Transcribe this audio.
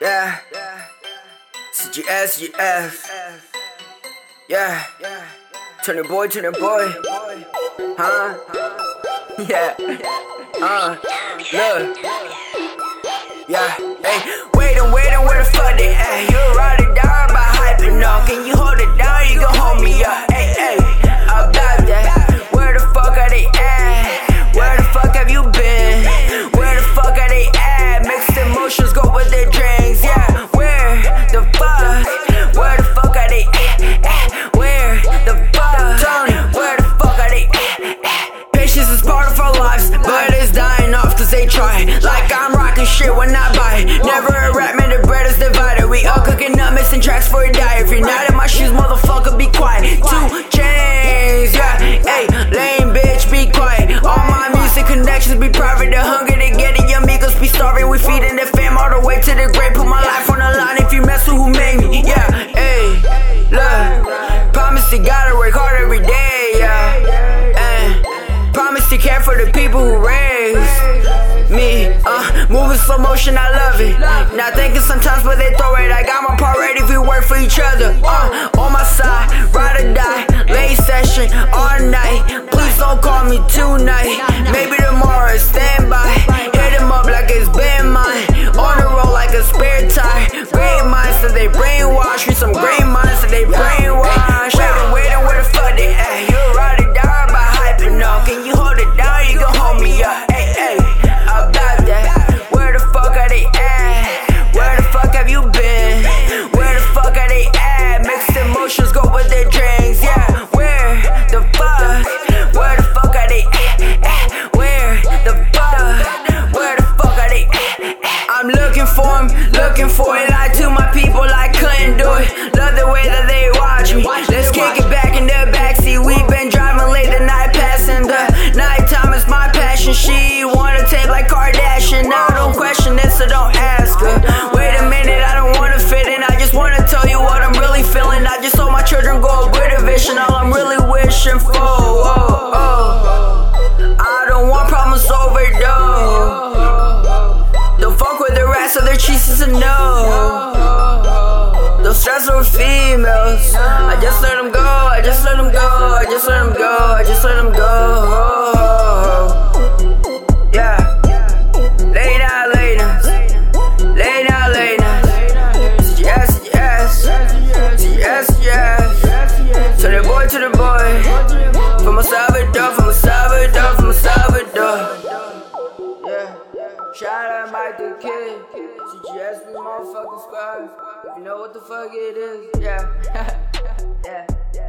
Yeah. CGS, Yeah. Yeah. Turn your boy, turn your boy. Huh? Yeah. Uh. Look. Yeah. Hey. Waiting, waiting, where the fuck they at? You ride shit when I buy. Never a rap, man, the bread is divided. We all cooking up, missing tracks for a die. If you're not in my shoes, motherfucker, be quiet. Two chains, yeah. Hey, lame bitch, be quiet. All my music connections be private. The hunger to get it, your amigos be starving. We feeding the fam all the way to the grave. Put my life on the line if you mess with who made me, yeah. Hey, look, promise to gotta work hard every day, yeah. And promise to care for the people who me. Uh, moving slow motion, I love it. Not thinking sometimes, but they throw it. I got my part ready if we work for each other. Uh, on my side, ride or die. For 'em, looking for it. Lie to my people, I couldn't do it. Love the way that they watch me. Let's kick it back in the backseat. We've been driving late, the night passing. The nighttime is my passion. She wanna tape like Kardashian. Now don't question this, so don't ask her. Wait a minute, I don't wanna fit in. I just wanna tell you what I'm really feeling. I just hope my children grow up with a vision. All I'm really wishing for. Stress over females. I just let them go, I just let them go, I just let them go, Shout out Mike Da Kid. CGS, we motherfucking squad. If you know what the fuck it is, yeah. yeah. yeah.